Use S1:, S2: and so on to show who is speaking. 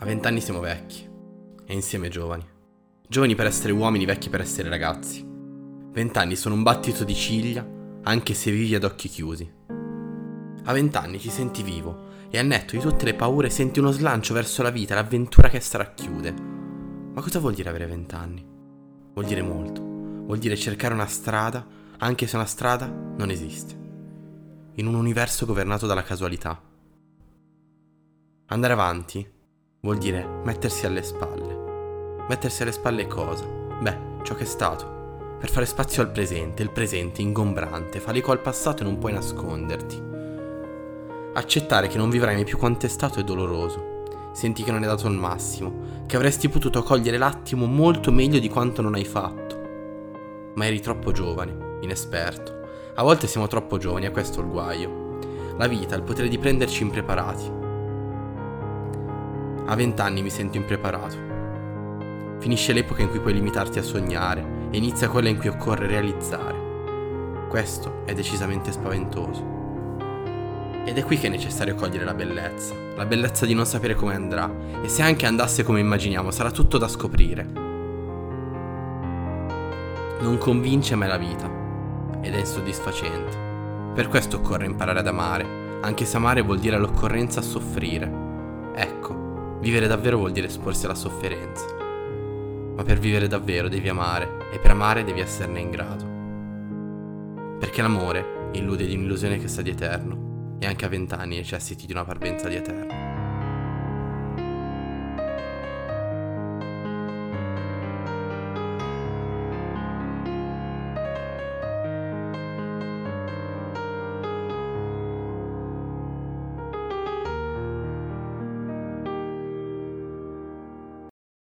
S1: A vent'anni siamo vecchi e insieme giovani. Giovani per essere uomini, vecchi per essere ragazzi. Vent'anni sono un battito di ciglia, anche se vivi ad occhi chiusi. A vent'anni ti senti vivo e al netto di tutte le paure senti uno slancio verso la vita, l'avventura che sta racchiude. Ma cosa vuol dire avere vent'anni? Vuol dire molto. Vuol dire cercare una strada, anche se una strada non esiste. In un universo governato dalla casualità. Andare avanti vuol dire mettersi alle spalle. Mettersi alle spalle cosa? Beh, ciò che è stato. Per fare spazio al presente, il presente ingombrante, fa l'eco al passato e non puoi nasconderti. Accettare che non vivrai mai più quanto è stato è doloroso. Senti che non hai dato il massimo, che avresti potuto cogliere l'attimo molto meglio di quanto non hai fatto. Ma eri troppo giovane, inesperto. A volte siamo troppo giovani, e questo è il guaio. La vita il potere di prenderci impreparati a vent'anni mi sento impreparato. Finisce l'epoca in cui puoi limitarti a sognare e inizia quella in cui occorre realizzare. Questo è decisamente spaventoso. Ed è qui che è necessario cogliere la bellezza, la bellezza di non sapere come andrà e se anche andasse come immaginiamo sarà tutto da scoprire. Non convince mai la vita ed è insoddisfacente. Per questo occorre imparare ad amare, anche se amare vuol dire l'occorrenza a soffrire. Vivere davvero vuol dire esporsi alla sofferenza. Ma per vivere davvero devi amare e per amare devi esserne in grado. Perché l'amore illude di un'illusione che sa di eterno e anche a vent'anni necessiti di una parvenza di eterno.